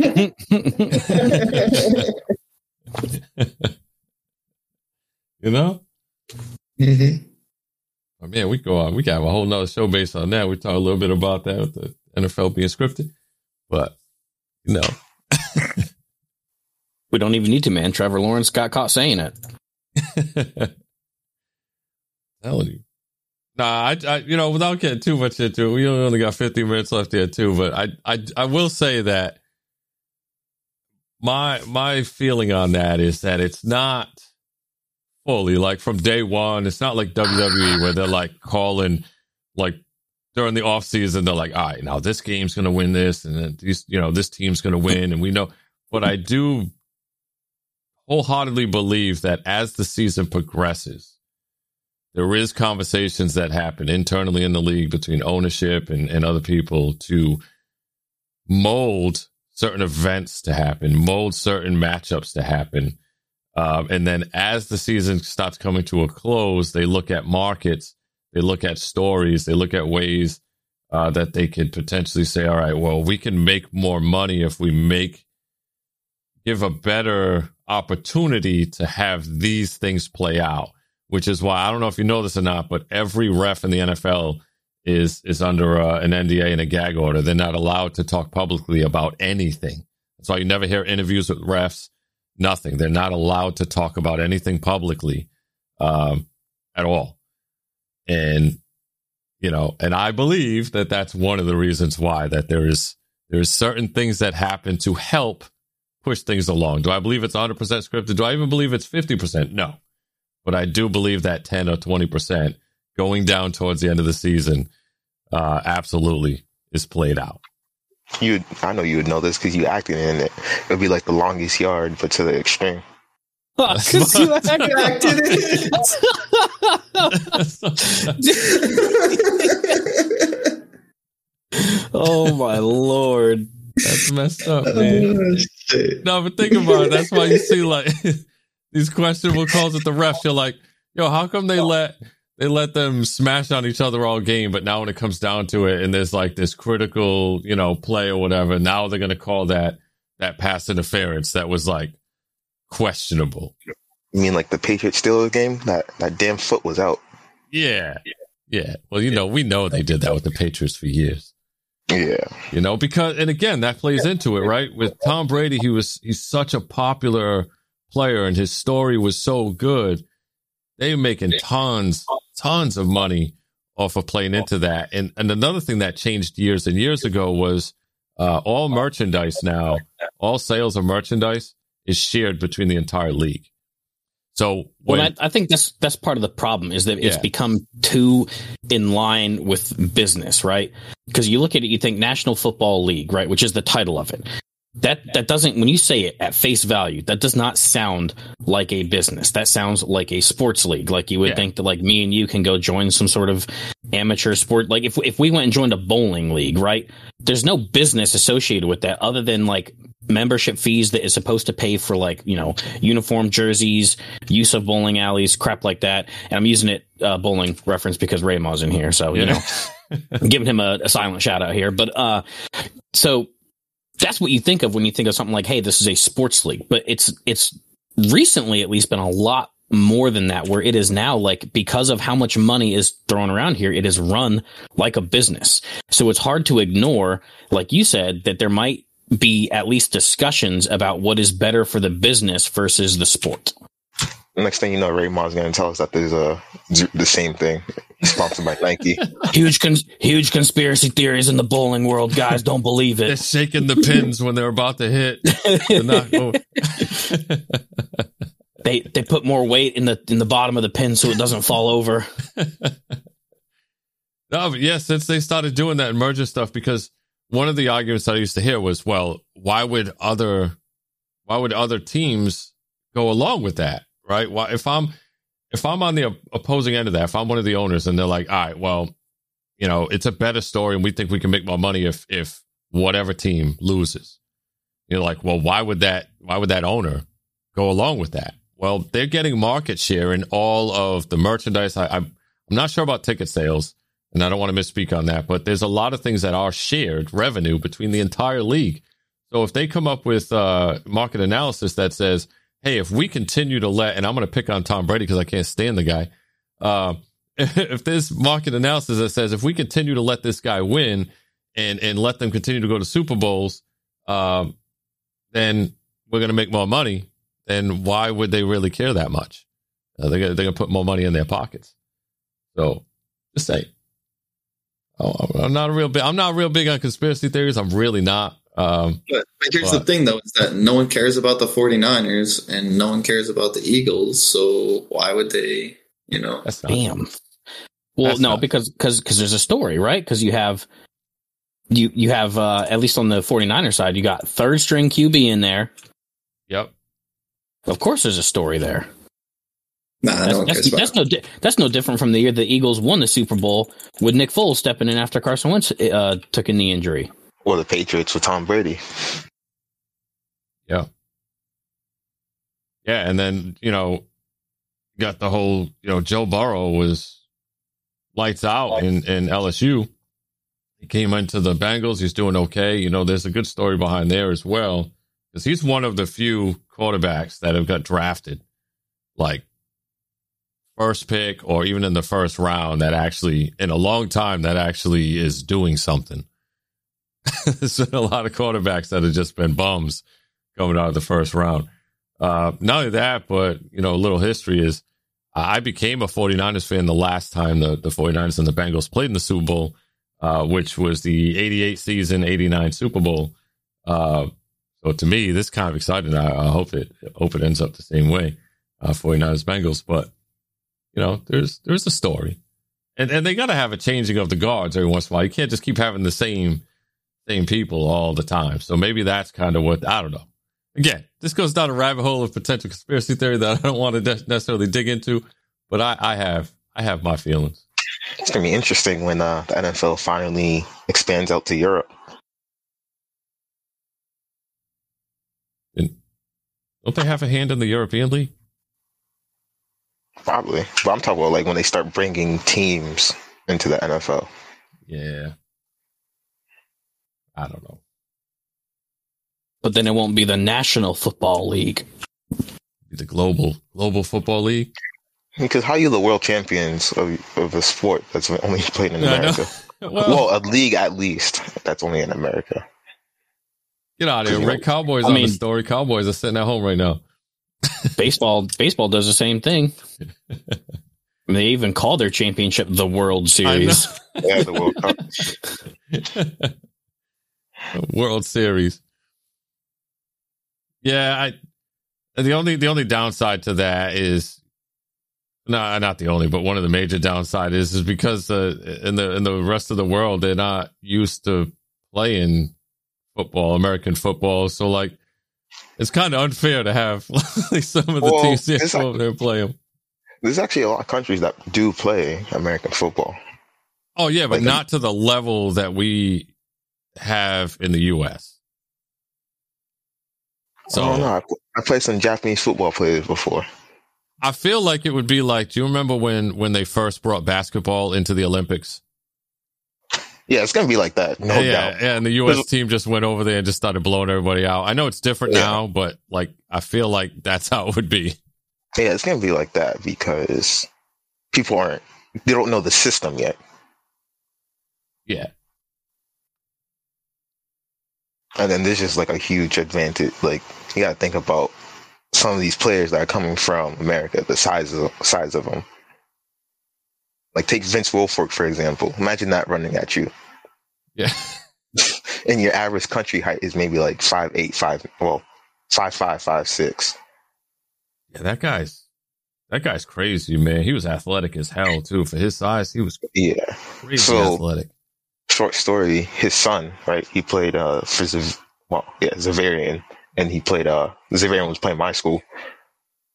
you know?
Mm-hmm.
Oh, man, we go on. We got a whole nother show based on that. We talk a little bit about that with the NFL being scripted, but you know,
we don't even need to, man. Trevor Lawrence got caught saying it.
Telling you. Nah, I, I, you know, without getting too much into it, we only got 50 minutes left here too. But I, I, I will say that my my feeling on that is that it's not fully like from day one. It's not like WWE where they're like calling like during the off season, they're like, all right, now this game's going to win this, and then these, you know, this team's going to win, and we know. But I do wholeheartedly believe that as the season progresses, there is conversations that happen internally in the league between ownership and, and other people to mold certain events to happen, mold certain matchups to happen. Um, and then as the season starts coming to a close, they look at markets they look at stories, they look at ways uh, that they could potentially say, all right, well, we can make more money if we make, give a better opportunity to have these things play out, which is why I don't know if you know this or not, but every ref in the NFL is is under uh, an NDA and a gag order. They're not allowed to talk publicly about anything. That's why you never hear interviews with refs. Nothing. They're not allowed to talk about anything publicly um, at all. And you know, and I believe that that's one of the reasons why that there is there's certain things that happen to help push things along. Do I believe it's 100% scripted? Do I even believe it's 50%? No. But I do believe that 10 or 20% going down towards the end of the season uh, absolutely is played out.
You, I know you would know this because you acted in it. It would be like the longest yard, but to the extreme.
Because you acted it. oh my lord.
That's messed up, oh, man. Oh, no, but think about it. That's why you see like these questionable calls at the refs. You're like, yo, how come they let they let them smash on each other all game, but now when it comes down to it, and there's like this critical, you know, play or whatever, now they're gonna call that that pass interference that was like questionable.
You mean like the Patriots Steelers game? That that damn foot was out.
Yeah, yeah. Well, you know, we know they did that with the Patriots for years.
Yeah.
You know, because and again, that plays into it, right? With Tom Brady, he was he's such a popular player and his story was so good. They were making tons, tons of money off of playing into that. And and another thing that changed years and years ago was uh, all merchandise now, all sales of merchandise is shared between the entire league. So
when, well, I, I, think that's that's part of the problem is that it's become too in line with business, right? Because you look at it, you think National Football League, right, which is the title of it. That that doesn't when you say it at face value, that does not sound like a business. That sounds like a sports league. Like you would yeah. think that like me and you can go join some sort of amateur sport. Like if if we went and joined a bowling league, right? There's no business associated with that other than like membership fees that is supposed to pay for like you know uniform jerseys use of bowling alleys crap like that and i'm using it uh, bowling reference because Ray Rayma's in here so you know giving him a, a, silent shout out here but uh so that's what you think of when you think of something like hey this is a sports league but it's it's recently at least been a lot more than that where it is now like because of how much money is thrown around here it is run like a business so it's hard to ignore like you said that there might be at least discussions about what is better for the business versus the sport.
Next thing you know, Raymond's going to tell us that there's a the same thing, sponsored by Nike.
huge, cons- huge conspiracy theories in the bowling world, guys. Don't believe it.
They're shaking the pins when they're about to hit.
they they put more weight in the in the bottom of the pin so it doesn't fall over.
no, but yes, yeah, since they started doing that merger stuff, because one of the arguments I used to hear was, well, why would other why would other teams go along with that? Right? Why if I'm if I'm on the opposing end of that, if I'm one of the owners and they're like, all right, well, you know, it's a better story and we think we can make more money if if whatever team loses. You're like, well, why would that why would that owner go along with that? Well, they're getting market share in all of the merchandise. I, I'm I'm not sure about ticket sales, and I don't want to misspeak on that, but there's a lot of things that are shared revenue between the entire league. So if they come up with uh, market analysis that says, "Hey, if we continue to let," and I'm going to pick on Tom Brady because I can't stand the guy. Uh, if there's market analysis that says if we continue to let this guy win and and let them continue to go to Super Bowls, um, then we're going to make more money. Then why would they really care that much? Uh, they're going to put more money in their pockets. So just say. Oh, I'm not a real big. I'm not real big on conspiracy theories. I'm really not. Um,
but, but here's but, the thing, though, is that no one cares about the 49ers and no one cares about the Eagles. So why would they? You know,
that's damn. Well, that's no, not. because because because there's a story, right? Because you have you you have uh, at least on the 49er side, you got third string QB in there.
Yep.
Of course, there's a story there.
Nah, that's, no
that's, that's no di- that's no different from the year the Eagles won the Super Bowl with Nick Foles stepping in after Carson Wentz uh, took a knee injury.
Or the Patriots with Tom Brady.
Yeah. Yeah, and then you know, got the whole you know Joe Burrow was lights out in in LSU. He came into the Bengals. He's doing okay. You know, there's a good story behind there as well because he's one of the few quarterbacks that have got drafted like first pick or even in the first round that actually, in a long time, that actually is doing something. There's been a lot of quarterbacks that have just been bums coming out of the first round. Uh, not only that, but, you know, a little history is I became a 49ers fan the last time the, the 49ers and the Bengals played in the Super Bowl, uh, which was the 88 season, 89 Super Bowl. Uh, so to me, this kind of exciting. I, I, hope it hope it ends up the same way, uh, 49ers Bengals. But you know, there's there's a story, and and they got to have a changing of the guards every once in a while. You can't just keep having the same same people all the time. So maybe that's kind of what I don't know. Again, this goes down a rabbit hole of potential conspiracy theory that I don't want to necessarily dig into, but I, I have I have my feelings.
It's gonna be interesting when uh, the NFL finally expands out to Europe.
And don't they have a hand in the European League?
Probably, but I'm talking about like when they start bringing teams into the NFL.
Yeah, I don't know.
But then it won't be the National Football League.
The global global football league.
Because how are you the world champions of, of a sport that's only played in America? well, well, a league at least that's only in America.
Get out of here, Rick. Cowboys I on mean, the story. Cowboys are sitting at home right now.
baseball, baseball does the same thing. they even call their championship the World Series.
yeah, the World
Cup. World Series. Yeah, I the only the only downside to that is no, not the only, but one of the major downside is is because uh, in the in the rest of the world they're not used to playing football, American football. So like, it's kind of unfair to have like, some of the well, teams here go over there and play them.
There's actually a lot of countries that do play American football.
Oh yeah, but like, not to the level that we have in the U.S.
So I don't know. I played some Japanese football players before.
I feel like it would be like. Do you remember when when they first brought basketball into the Olympics?
Yeah, it's gonna be like that, no
yeah,
doubt.
Yeah, and the U.S. team just went over there and just started blowing everybody out. I know it's different yeah. now, but like I feel like that's how it would be.
Yeah, it's gonna be like that because people aren't they don't know the system yet.
Yeah.
And then this is like a huge advantage. Like you got to think about some of these players that are coming from America, the size of size of them. Like take Vince Wilfork for example. Imagine that running at you.
Yeah.
and your average country height is maybe like five eight, five well, five five, five six.
Yeah, that guy's that guy's crazy, man. He was athletic as hell too. For his size, he was
yeah
crazy so, athletic.
Short story, his son, right? He played uh for Zav- well, yeah, Xaverian and he played uh Xavier was playing my school.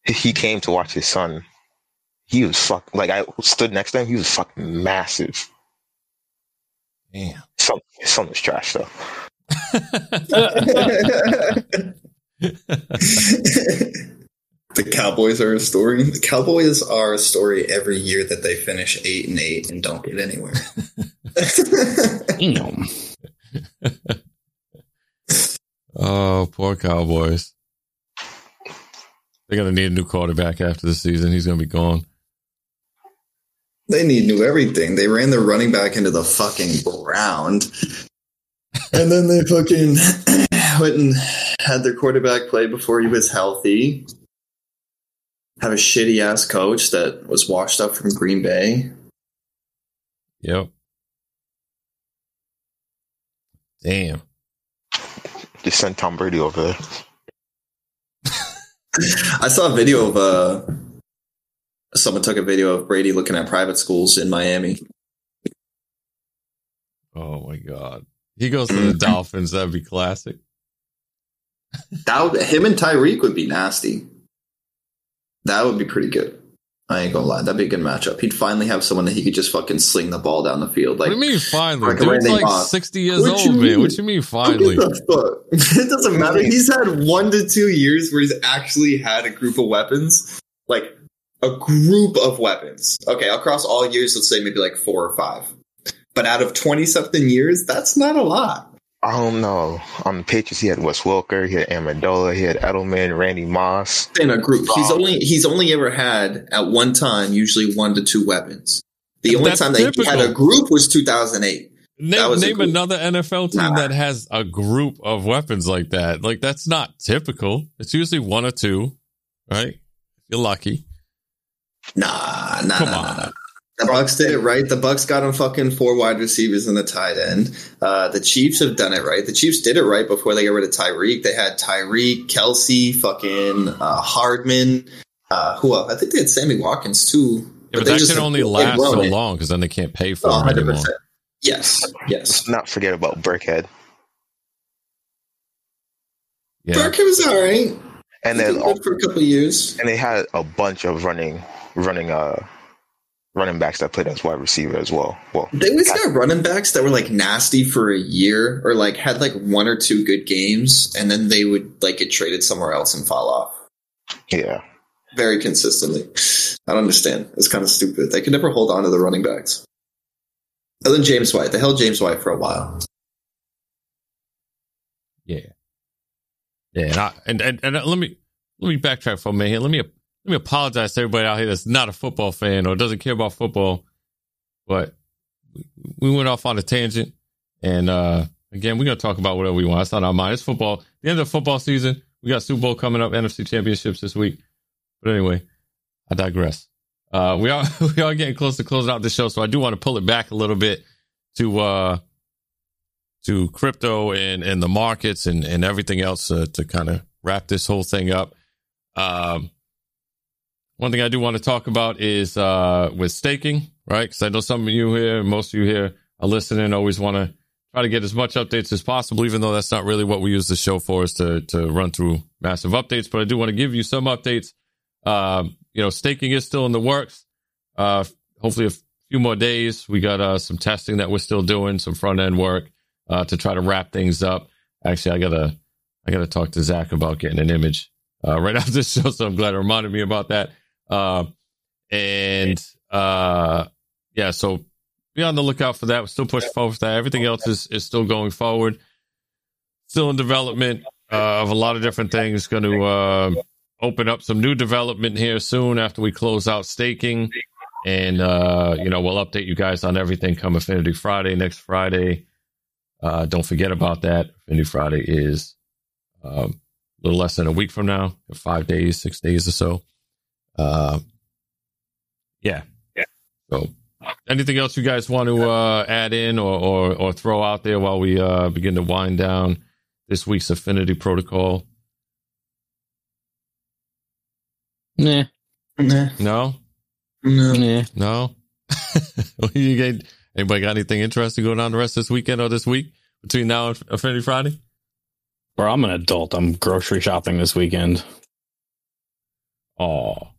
He came to watch his son. He was fuck like I stood next to him. He was fucking massive.
Damn,
son, his son was trash though.
the Cowboys are a story. The Cowboys are a story every year that they finish eight and eight and don't get anywhere.
Damn.
Oh, poor Cowboys. They're going to need a new quarterback after the season. He's going to be gone.
They need new everything. They ran their running back into the fucking ground. and then they fucking went and had their quarterback play before he was healthy. Have a shitty ass coach that was washed up from Green Bay.
Yep. Damn.
Just sent Tom Brady over there.
I saw a video of uh, someone took a video of Brady looking at private schools in Miami.
Oh my god, he goes to the mm-hmm. Dolphins. That'd be classic.
that would, him and Tyreek would be nasty. That would be pretty good. I ain't gonna lie, that'd be a good matchup. He'd finally have someone that he could just fucking sling the ball down the field. Like,
what do you mean finally? Like Dude's like off. sixty years what old, man. What do you mean finally?
it doesn't matter. He's had one to two years where he's actually had a group of weapons, like a group of weapons. Okay, across all years, let's say maybe like four or five. But out of twenty something years, that's not a lot.
I don't know. On the Patriots, he had Wes Welker, he had Amendola, he had Edelman, Randy Moss.
In a group, he's only he's only ever had at one time usually one to two weapons. The only
That's
time that
typical.
he had a group was 2008.
Name, name another NFL team
Nah.
that has a group of weapons like that. Like that's not typical. It's usually one or two, right? If you're lucky.
Nah, nah,
Come
nah,
on.
nah, nah. The Bucks did it right. The Bucks got him fucking four wide receivers and the tight end. Uh, the Chiefs have done it right. The Chiefs did it right before they got rid of Tyreek. They had Tyreek, Kelce, fucking uh, Hardman. Uh, who else? I think they had Sammy Watkins too.
Yeah, but,
they
that
just-
can only last so
it.
long because then they can't pay for
Oh,
them anymore.
Yes, yes.
Let's not forget about Burkhead.
Yeah.
Burke was all right.
And
He
then
did for a couple of years.
and they had a bunch of running running uh running backs that played as wide receiver as well. Well,
They always got running backs that were like nasty for a year or like had like one or two good games and then they would like get traded somewhere else and fall off
yeah.
very consistently. I don't understand. It's kind of stupid. They could never hold on to the running backs. Other than James White. They held James White for a while.
Yeah. Yeah, and, I, and and and uh, let me let me backtrack for a minute here. Let me let me apologize to everybody out here that's not a football fan or doesn't care about football. But we, we went off on a tangent, and uh again, we're gonna talk about whatever we want. It's not our mind. It's football. The end of football season. We got Super Bowl coming up, NFC Championships this week. But anyway, I digress. Uh, we are we are getting close to closing out the show, so I do want to pull it back a little bit to uh to crypto and, and the markets and, and everything else uh, to kind of wrap this whole thing up. Um, one thing I do want to talk about is uh, with staking, right? Because I know some of you here, most of you here are listening, always want to try to get as much updates as possible, even though that's not really what we use the show for, is to, to run through massive updates. But I do want to give you some updates. Um, you know, staking is still in the works. Uh, hopefully, a few more days. We got uh, some testing that we're still doing, some front end work uh, to try to wrap things up. Actually, I gotta I gotta talk to Zach about getting an image uh, right after this show. So I'm glad it reminded me about that. Uh, and uh, yeah, so be on the lookout for that. We're still pushing forward with that. Everything else is is still going forward. Still in development uh, of a lot of different things. Going to uh, open up some new development here soon after we close out staking. And uh, you know we'll update you guys on everything come Affinity Friday next Friday. Uh, don't forget about that. Affinity Friday is um, a little less than a week from now, five days, six days or so. Uh, yeah. Yeah. So, anything else you guys want to uh, add in or, or, or throw out there while we uh, begin to wind down this week's Affinity Protocol?
Nah,
Nah,
No?
no.
nah.
No? you get, anybody got anything interesting going on the rest of this weekend or this week between now and Affinity Friday?
Or I'm an adult. I'm grocery shopping this weekend.
Oh,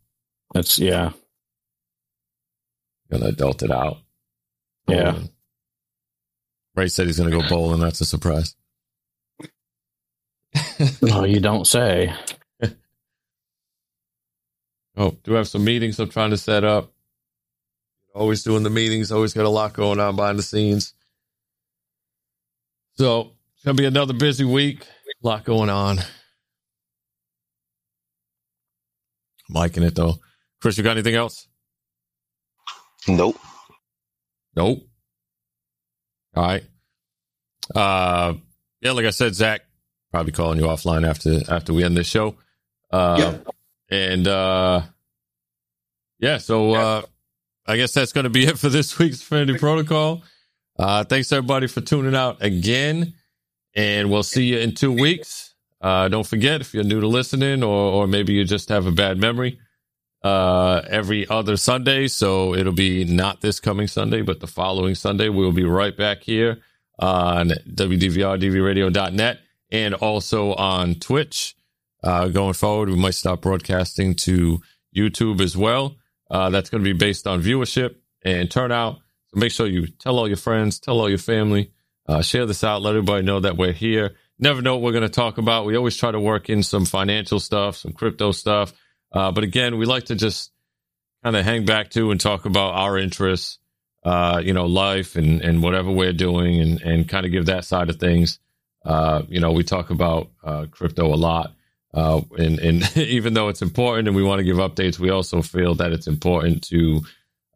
That's yeah.
gonna adult it out.
Yeah.
Bowling. Ray said he's gonna go bowling. That's a surprise.
No, you don't say.
Oh, do have some meetings I'm trying to set up. Always doing the meetings. Always got a lot going on behind the scenes. So it's gonna be another busy week. A lot going on. I'm liking it though. Chris, you got anything else?
Nope.
Nope. All right. Uh, yeah, like I said, Zach, probably calling you offline after after we end this show. Uh,
Yep.
and uh, yeah, so uh, I guess that's going to be it for this week's Affinity Protocol. Uh, thanks everybody for tuning out again, and we'll see you in two weeks. Uh, don't forget if you're new to listening, or or maybe you just have a bad memory uh every other Sunday. So it'll be not this coming Sunday, but the following Sunday. We'll be right back here on WDVRDVRadio.net and also on Twitch. Uh going forward, we might stop broadcasting to YouTube as well. Uh that's gonna be based on viewership and turnout. So make sure you tell all your friends, tell all your family, uh share this out, let everybody know that we're here. Never know what we're gonna talk about. We always try to work in some financial stuff, some crypto stuff. Uh, but again, we like to just kind of hang back to and talk about our interests, uh, you know, life and, and whatever we're doing and, and kind of give that side of things. Uh, you know, we talk about uh, crypto a lot. Uh, and, and even though it's important and we want to give updates, we also feel that it's important to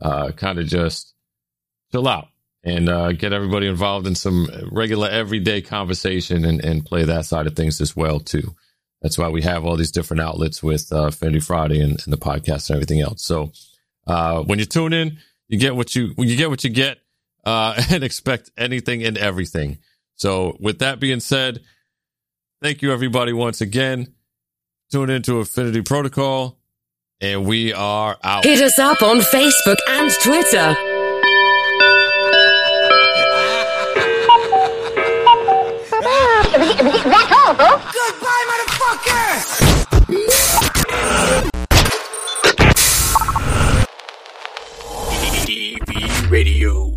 uh, kind of just chill out and uh, get everybody involved in some regular everyday conversation and, and play that side of things as well too. That's why we have all these different outlets with uh, Affinity Friday and, and, the podcast and everything else. So uh, when you tune in, you get what you you get what you get, uh, and expect anything and everything. So with that being said, thank you everybody once again. Tune into Affinity Protocol, and we are out.
Hit us up on Facebook and Twitter.
Radio.